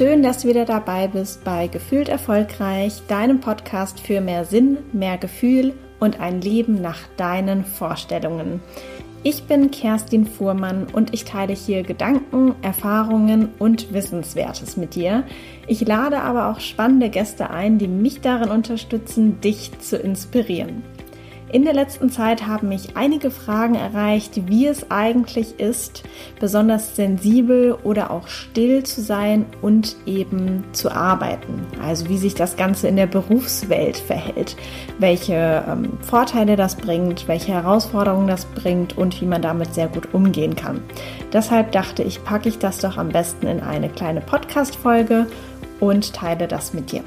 Schön, dass du wieder dabei bist bei Gefühlt Erfolgreich, deinem Podcast für mehr Sinn, mehr Gefühl und ein Leben nach deinen Vorstellungen. Ich bin Kerstin Fuhrmann und ich teile hier Gedanken, Erfahrungen und Wissenswertes mit dir. Ich lade aber auch spannende Gäste ein, die mich darin unterstützen, dich zu inspirieren. In der letzten Zeit haben mich einige Fragen erreicht, wie es eigentlich ist, besonders sensibel oder auch still zu sein und eben zu arbeiten. Also wie sich das Ganze in der Berufswelt verhält, welche ähm, Vorteile das bringt, welche Herausforderungen das bringt und wie man damit sehr gut umgehen kann. Deshalb dachte ich, packe ich das doch am besten in eine kleine Podcast-Folge und teile das mit dir.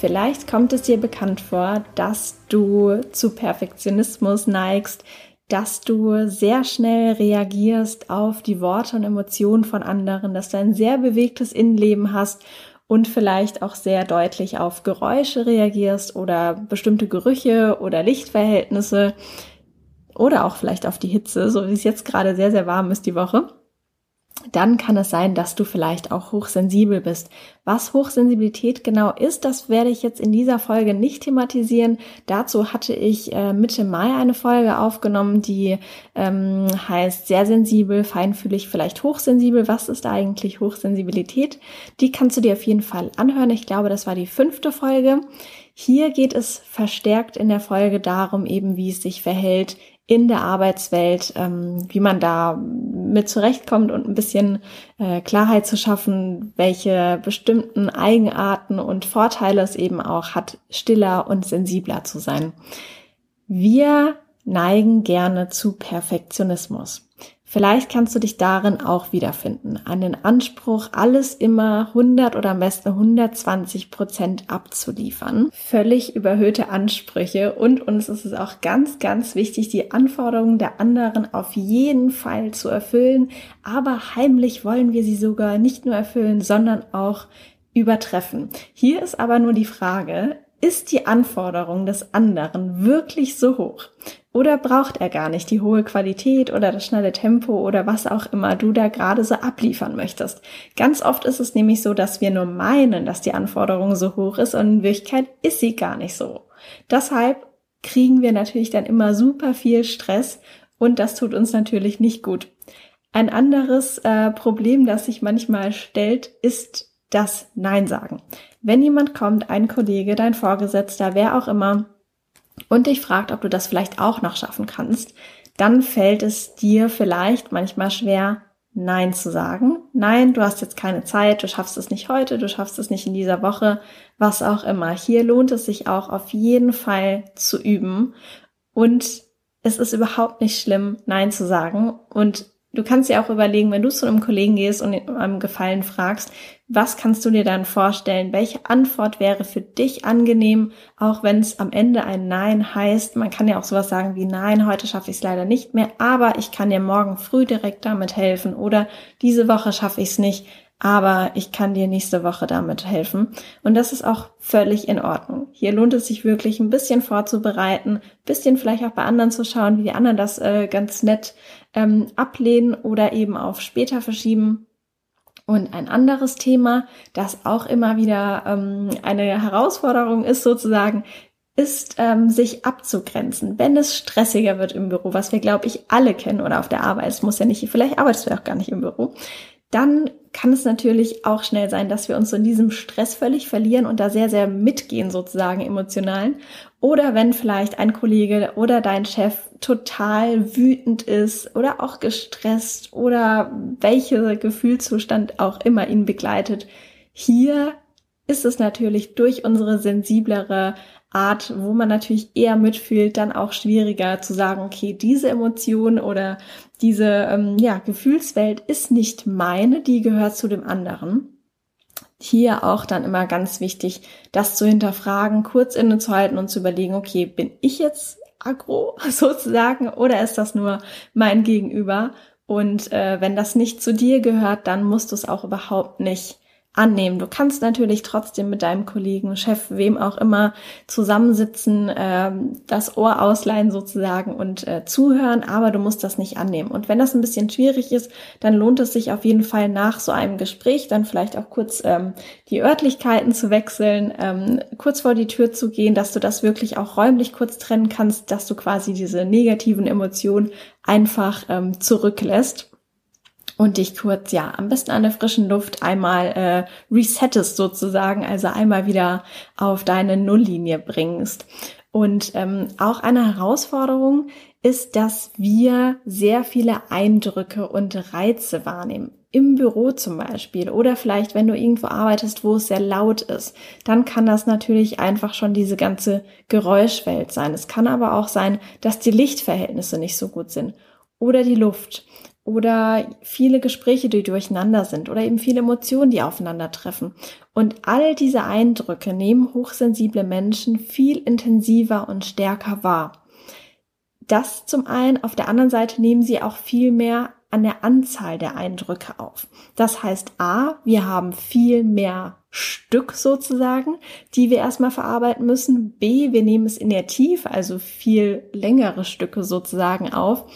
Vielleicht kommt es dir bekannt vor, dass du zu Perfektionismus neigst, dass du sehr schnell reagierst auf die Worte und Emotionen von anderen, dass du ein sehr bewegtes Innenleben hast und vielleicht auch sehr deutlich auf Geräusche reagierst oder bestimmte Gerüche oder Lichtverhältnisse oder auch vielleicht auf die Hitze, so wie es jetzt gerade sehr, sehr warm ist die Woche dann kann es sein, dass du vielleicht auch hochsensibel bist. Was Hochsensibilität genau ist, das werde ich jetzt in dieser Folge nicht thematisieren. Dazu hatte ich äh, Mitte Mai eine Folge aufgenommen, die ähm, heißt sehr sensibel, feinfühlig, vielleicht hochsensibel. Was ist eigentlich Hochsensibilität? Die kannst du dir auf jeden Fall anhören. Ich glaube, das war die fünfte Folge. Hier geht es verstärkt in der Folge darum, eben wie es sich verhält in der Arbeitswelt, ähm, wie man da mit zurechtkommt und ein bisschen äh, Klarheit zu schaffen, welche bestimmten Eigenarten und Vorteile es eben auch hat, stiller und sensibler zu sein. Wir neigen gerne zu Perfektionismus. Vielleicht kannst du dich darin auch wiederfinden, an den Anspruch, alles immer 100 oder am besten 120 Prozent abzuliefern. Völlig überhöhte Ansprüche und uns ist es auch ganz, ganz wichtig, die Anforderungen der anderen auf jeden Fall zu erfüllen. Aber heimlich wollen wir sie sogar nicht nur erfüllen, sondern auch übertreffen. Hier ist aber nur die Frage, ist die Anforderung des anderen wirklich so hoch? Oder braucht er gar nicht die hohe Qualität oder das schnelle Tempo oder was auch immer du da gerade so abliefern möchtest? Ganz oft ist es nämlich so, dass wir nur meinen, dass die Anforderung so hoch ist und in Wirklichkeit ist sie gar nicht so. Deshalb kriegen wir natürlich dann immer super viel Stress und das tut uns natürlich nicht gut. Ein anderes äh, Problem, das sich manchmal stellt, ist das Nein sagen. Wenn jemand kommt, ein Kollege, dein Vorgesetzter, wer auch immer, und dich fragt, ob du das vielleicht auch noch schaffen kannst, dann fällt es dir vielleicht manchmal schwer, Nein zu sagen. Nein, du hast jetzt keine Zeit, du schaffst es nicht heute, du schaffst es nicht in dieser Woche, was auch immer. Hier lohnt es sich auch auf jeden Fall zu üben. Und es ist überhaupt nicht schlimm, Nein zu sagen. Und Du kannst dir auch überlegen, wenn du zu einem Kollegen gehst und einen Gefallen fragst, was kannst du dir dann vorstellen? Welche Antwort wäre für dich angenehm, auch wenn es am Ende ein Nein heißt? Man kann ja auch sowas sagen wie Nein, heute schaffe ich es leider nicht mehr, aber ich kann dir morgen früh direkt damit helfen oder diese Woche schaffe ich es nicht, aber ich kann dir nächste Woche damit helfen. Und das ist auch völlig in Ordnung. Hier lohnt es sich wirklich ein bisschen vorzubereiten, bisschen vielleicht auch bei anderen zu schauen, wie die anderen das äh, ganz nett ähm, ablehnen oder eben auf später verschieben. Und ein anderes Thema, das auch immer wieder ähm, eine Herausforderung ist sozusagen, ist, ähm, sich abzugrenzen, wenn es stressiger wird im Büro, was wir, glaube ich, alle kennen oder auf der Arbeit. Es muss ja nicht, vielleicht arbeitest du auch gar nicht im Büro dann kann es natürlich auch schnell sein, dass wir uns so in diesem Stress völlig verlieren und da sehr, sehr mitgehen sozusagen emotional. Oder wenn vielleicht ein Kollege oder dein Chef total wütend ist oder auch gestresst oder welcher Gefühlszustand auch immer ihn begleitet. Hier ist es natürlich durch unsere sensiblere Art, wo man natürlich eher mitfühlt, dann auch schwieriger zu sagen, okay, diese Emotion oder diese ähm, ja, Gefühlswelt ist nicht meine, die gehört zu dem anderen. Hier auch dann immer ganz wichtig, das zu hinterfragen, kurz innezuhalten und zu überlegen, okay, bin ich jetzt aggro sozusagen oder ist das nur mein Gegenüber? Und äh, wenn das nicht zu dir gehört, dann musst du es auch überhaupt nicht annehmen. Du kannst natürlich trotzdem mit deinem Kollegen, Chef, wem auch immer zusammensitzen, äh, das Ohr ausleihen sozusagen und äh, zuhören, aber du musst das nicht annehmen. Und wenn das ein bisschen schwierig ist, dann lohnt es sich auf jeden Fall nach so einem Gespräch dann vielleicht auch kurz ähm, die Örtlichkeiten zu wechseln, ähm, kurz vor die Tür zu gehen, dass du das wirklich auch räumlich kurz trennen kannst, dass du quasi diese negativen Emotionen einfach ähm, zurücklässt und dich kurz, ja, am besten an der frischen Luft einmal äh, resettest sozusagen, also einmal wieder auf deine Nulllinie bringst. Und ähm, auch eine Herausforderung ist, dass wir sehr viele Eindrücke und Reize wahrnehmen. Im Büro zum Beispiel oder vielleicht, wenn du irgendwo arbeitest, wo es sehr laut ist, dann kann das natürlich einfach schon diese ganze Geräuschwelt sein. Es kann aber auch sein, dass die Lichtverhältnisse nicht so gut sind oder die Luft oder viele Gespräche, die durcheinander sind oder eben viele Emotionen, die aufeinandertreffen. Und all diese Eindrücke nehmen hochsensible Menschen viel intensiver und stärker wahr. Das zum einen, auf der anderen Seite nehmen sie auch viel mehr an der Anzahl der Eindrücke auf. Das heißt, a, wir haben viel mehr Stück sozusagen, die wir erstmal verarbeiten müssen. B, wir nehmen es in der Tiefe, also viel längere Stücke sozusagen auf.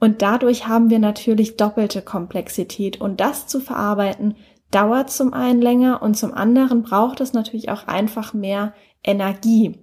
Und dadurch haben wir natürlich doppelte Komplexität. Und das zu verarbeiten, dauert zum einen länger und zum anderen braucht es natürlich auch einfach mehr Energie.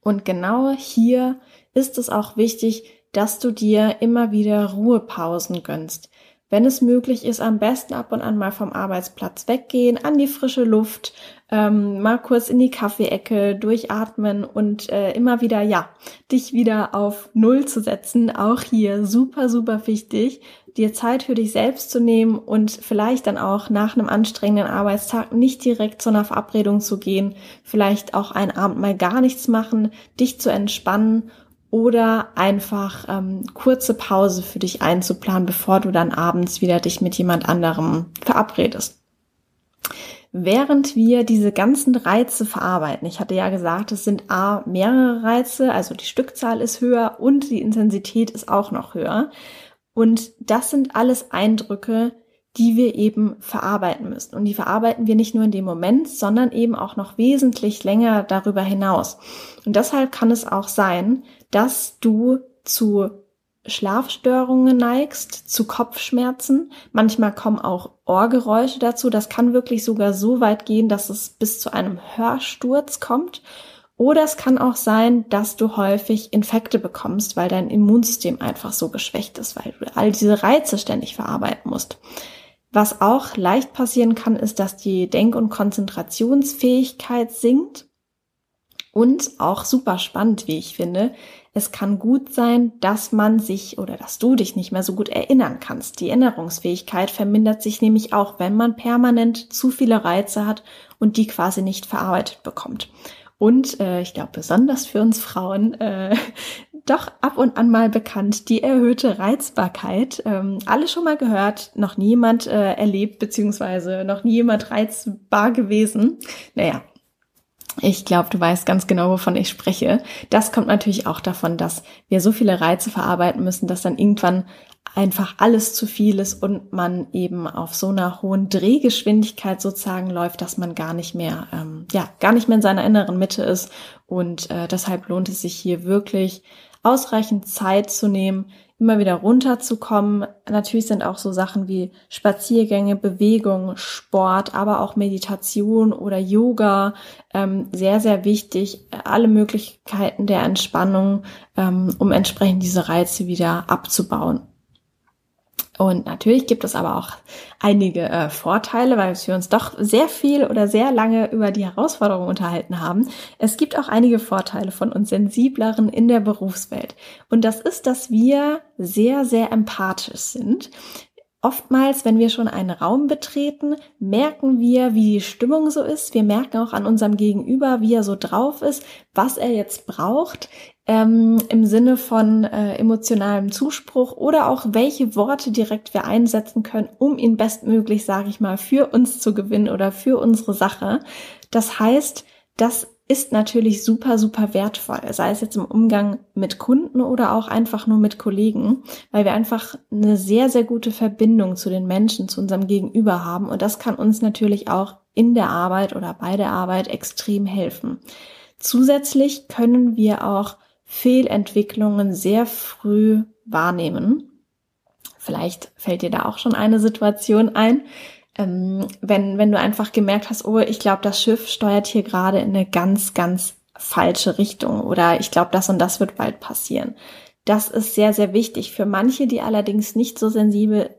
Und genau hier ist es auch wichtig, dass du dir immer wieder Ruhepausen gönnst. Wenn es möglich ist, am besten ab und an mal vom Arbeitsplatz weggehen, an die frische Luft, ähm, mal kurz in die Kaffeeecke durchatmen und äh, immer wieder, ja, dich wieder auf Null zu setzen. Auch hier super, super wichtig, dir Zeit für dich selbst zu nehmen und vielleicht dann auch nach einem anstrengenden Arbeitstag nicht direkt zu einer Verabredung zu gehen, vielleicht auch einen Abend mal gar nichts machen, dich zu entspannen oder einfach ähm, kurze Pause für dich einzuplanen, bevor du dann abends wieder dich mit jemand anderem verabredest. Während wir diese ganzen Reize verarbeiten, ich hatte ja gesagt, es sind A mehrere Reize, also die Stückzahl ist höher und die Intensität ist auch noch höher. Und das sind alles Eindrücke, die wir eben verarbeiten müssen. Und die verarbeiten wir nicht nur in dem Moment, sondern eben auch noch wesentlich länger darüber hinaus. Und deshalb kann es auch sein, dass du zu Schlafstörungen neigst, zu Kopfschmerzen. Manchmal kommen auch Ohrgeräusche dazu. Das kann wirklich sogar so weit gehen, dass es bis zu einem Hörsturz kommt. Oder es kann auch sein, dass du häufig Infekte bekommst, weil dein Immunsystem einfach so geschwächt ist, weil du all diese Reize ständig verarbeiten musst. Was auch leicht passieren kann, ist, dass die Denk- und Konzentrationsfähigkeit sinkt. Und auch super spannend, wie ich finde, es kann gut sein, dass man sich oder dass du dich nicht mehr so gut erinnern kannst. Die Erinnerungsfähigkeit vermindert sich nämlich auch, wenn man permanent zu viele Reize hat und die quasi nicht verarbeitet bekommt. Und äh, ich glaube, besonders für uns Frauen äh, doch ab und an mal bekannt, die erhöhte Reizbarkeit. Ähm, alle schon mal gehört, noch nie jemand äh, erlebt, beziehungsweise noch nie jemand reizbar gewesen. Naja, ich glaube, du weißt ganz genau, wovon ich spreche. Das kommt natürlich auch davon, dass wir so viele Reize verarbeiten müssen, dass dann irgendwann einfach alles zu viel ist und man eben auf so einer hohen Drehgeschwindigkeit sozusagen läuft, dass man gar nicht mehr, ähm, ja, gar nicht mehr in seiner inneren Mitte ist. Und äh, deshalb lohnt es sich hier wirklich ausreichend Zeit zu nehmen, immer wieder runterzukommen. Natürlich sind auch so Sachen wie Spaziergänge, Bewegung, Sport, aber auch Meditation oder Yoga ähm, sehr, sehr wichtig. Alle Möglichkeiten der Entspannung, ähm, um entsprechend diese Reize wieder abzubauen. Und natürlich gibt es aber auch einige äh, Vorteile, weil wir uns doch sehr viel oder sehr lange über die Herausforderungen unterhalten haben. Es gibt auch einige Vorteile von uns Sensibleren in der Berufswelt. Und das ist, dass wir sehr, sehr empathisch sind. Oftmals, wenn wir schon einen Raum betreten, merken wir, wie die Stimmung so ist. Wir merken auch an unserem Gegenüber, wie er so drauf ist, was er jetzt braucht ähm, im Sinne von äh, emotionalem Zuspruch oder auch welche Worte direkt wir einsetzen können, um ihn bestmöglich, sage ich mal, für uns zu gewinnen oder für unsere Sache. Das heißt, dass ist natürlich super, super wertvoll, sei es jetzt im Umgang mit Kunden oder auch einfach nur mit Kollegen, weil wir einfach eine sehr, sehr gute Verbindung zu den Menschen, zu unserem Gegenüber haben. Und das kann uns natürlich auch in der Arbeit oder bei der Arbeit extrem helfen. Zusätzlich können wir auch Fehlentwicklungen sehr früh wahrnehmen. Vielleicht fällt dir da auch schon eine Situation ein, ähm, wenn, wenn du einfach gemerkt hast, oh, ich glaube, das Schiff steuert hier gerade in eine ganz, ganz falsche Richtung oder ich glaube, das und das wird bald passieren. Das ist sehr, sehr wichtig. Für manche, die allerdings nicht so sensibel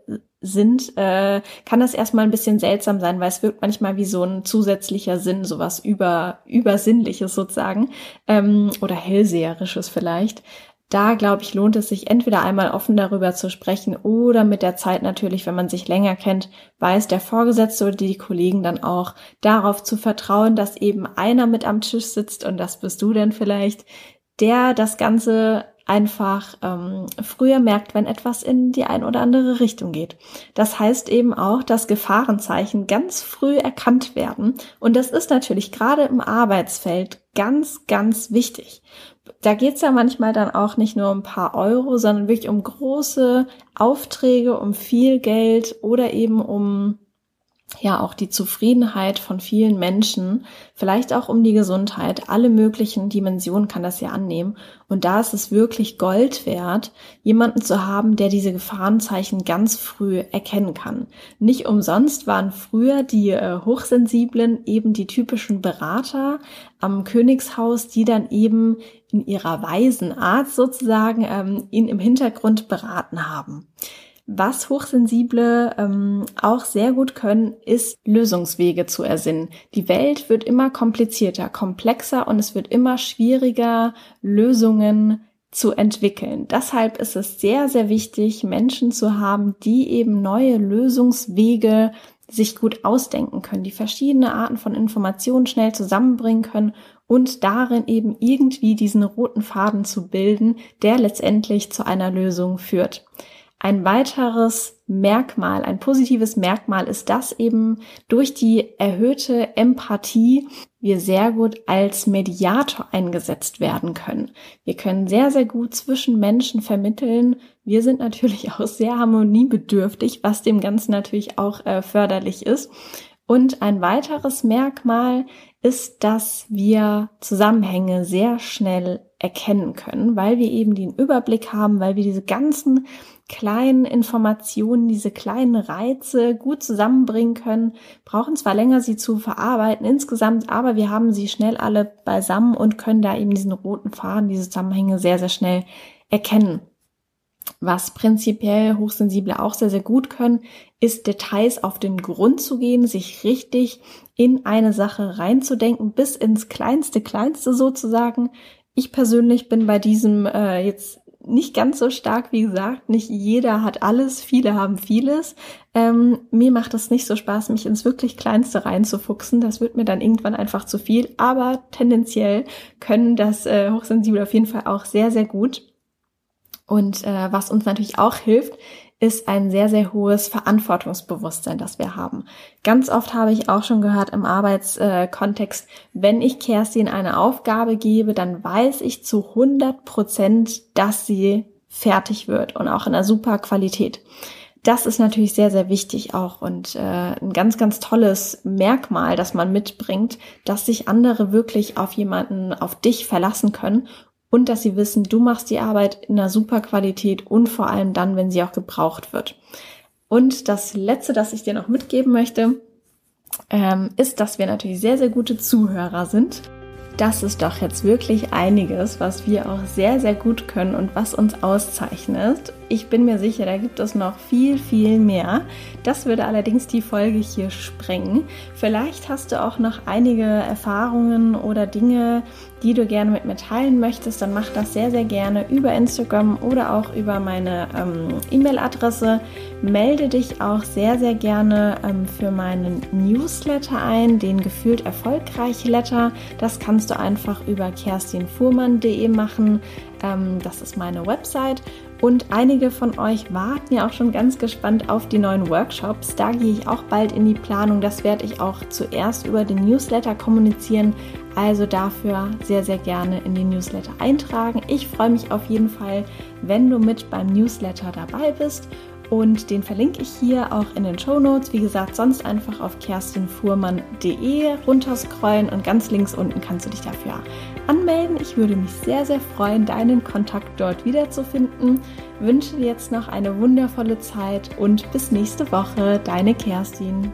sind, äh, kann das erstmal ein bisschen seltsam sein, weil es wirkt manchmal wie so ein zusätzlicher Sinn, sowas über, übersinnliches sozusagen ähm, oder hellseherisches vielleicht da, glaube ich, lohnt es sich entweder einmal offen darüber zu sprechen oder mit der Zeit natürlich, wenn man sich länger kennt, weiß der Vorgesetzte oder die Kollegen dann auch darauf zu vertrauen, dass eben einer mit am Tisch sitzt und das bist du denn vielleicht, der das Ganze einfach ähm, früher merkt, wenn etwas in die ein oder andere Richtung geht. Das heißt eben auch, dass Gefahrenzeichen ganz früh erkannt werden. Und das ist natürlich gerade im Arbeitsfeld ganz, ganz wichtig da geht's ja manchmal dann auch nicht nur um ein paar Euro, sondern wirklich um große Aufträge, um viel Geld oder eben um ja auch die Zufriedenheit von vielen Menschen, vielleicht auch um die Gesundheit, alle möglichen Dimensionen kann das ja annehmen. Und da ist es wirklich Gold wert, jemanden zu haben, der diese Gefahrenzeichen ganz früh erkennen kann. Nicht umsonst waren früher die äh, Hochsensiblen eben die typischen Berater am Königshaus, die dann eben in ihrer weisen Art sozusagen ähm, ihn im Hintergrund beraten haben. Was Hochsensible ähm, auch sehr gut können, ist Lösungswege zu ersinnen. Die Welt wird immer komplizierter, komplexer und es wird immer schwieriger, Lösungen zu entwickeln. Deshalb ist es sehr, sehr wichtig, Menschen zu haben, die eben neue Lösungswege sich gut ausdenken können, die verschiedene Arten von Informationen schnell zusammenbringen können und darin eben irgendwie diesen roten Faden zu bilden, der letztendlich zu einer Lösung führt. Ein weiteres Merkmal, ein positives Merkmal ist, dass eben durch die erhöhte Empathie wir sehr gut als Mediator eingesetzt werden können. Wir können sehr, sehr gut zwischen Menschen vermitteln. Wir sind natürlich auch sehr harmoniebedürftig, was dem Ganzen natürlich auch äh, förderlich ist. Und ein weiteres Merkmal ist, dass wir Zusammenhänge sehr schnell erkennen können, weil wir eben den Überblick haben, weil wir diese ganzen kleinen Informationen, diese kleinen Reize gut zusammenbringen können, brauchen zwar länger, sie zu verarbeiten insgesamt, aber wir haben sie schnell alle beisammen und können da eben diesen roten Faden, diese Zusammenhänge sehr, sehr schnell erkennen. Was prinzipiell Hochsensible auch sehr, sehr gut können, ist Details auf den Grund zu gehen, sich richtig in eine Sache reinzudenken, bis ins kleinste, kleinste sozusagen. Ich persönlich bin bei diesem äh, jetzt nicht ganz so stark, wie gesagt. Nicht jeder hat alles, viele haben vieles. Ähm, mir macht es nicht so Spaß, mich ins wirklich Kleinste reinzufuchsen. Das wird mir dann irgendwann einfach zu viel. Aber tendenziell können das äh, Hochsensible auf jeden Fall auch sehr, sehr gut. Und äh, was uns natürlich auch hilft, ist ein sehr, sehr hohes Verantwortungsbewusstsein, das wir haben. Ganz oft habe ich auch schon gehört im Arbeitskontext, wenn ich Kerstin eine Aufgabe gebe, dann weiß ich zu 100 Prozent, dass sie fertig wird und auch in einer super Qualität. Das ist natürlich sehr, sehr wichtig auch und äh, ein ganz, ganz tolles Merkmal, das man mitbringt, dass sich andere wirklich auf jemanden, auf dich verlassen können und dass sie wissen, du machst die Arbeit in einer super Qualität und vor allem dann, wenn sie auch gebraucht wird. Und das Letzte, das ich dir noch mitgeben möchte, ähm, ist, dass wir natürlich sehr, sehr gute Zuhörer sind das ist doch jetzt wirklich einiges, was wir auch sehr, sehr gut können und was uns auszeichnet. Ich bin mir sicher, da gibt es noch viel, viel mehr. Das würde allerdings die Folge hier sprengen. Vielleicht hast du auch noch einige Erfahrungen oder Dinge, die du gerne mit mir teilen möchtest. Dann mach das sehr, sehr gerne über Instagram oder auch über meine ähm, E-Mail-Adresse. Melde dich auch sehr, sehr gerne ähm, für meinen Newsletter ein, den gefühlt erfolgreich Letter. Das kannst du einfach über kerstinfuhrmann.de machen. Ähm, das ist meine Website. Und einige von euch warten ja auch schon ganz gespannt auf die neuen Workshops. Da gehe ich auch bald in die Planung. Das werde ich auch zuerst über den Newsletter kommunizieren. Also dafür sehr, sehr gerne in den Newsletter eintragen. Ich freue mich auf jeden Fall, wenn du mit beim Newsletter dabei bist und den verlinke ich hier auch in den Show Notes. Wie gesagt, sonst einfach auf kerstinfuhrmann.de runterscrollen und ganz links unten kannst du dich dafür anmelden. Ich würde mich sehr, sehr freuen, deinen Kontakt dort wiederzufinden. Wünsche dir jetzt noch eine wundervolle Zeit und bis nächste Woche, deine Kerstin.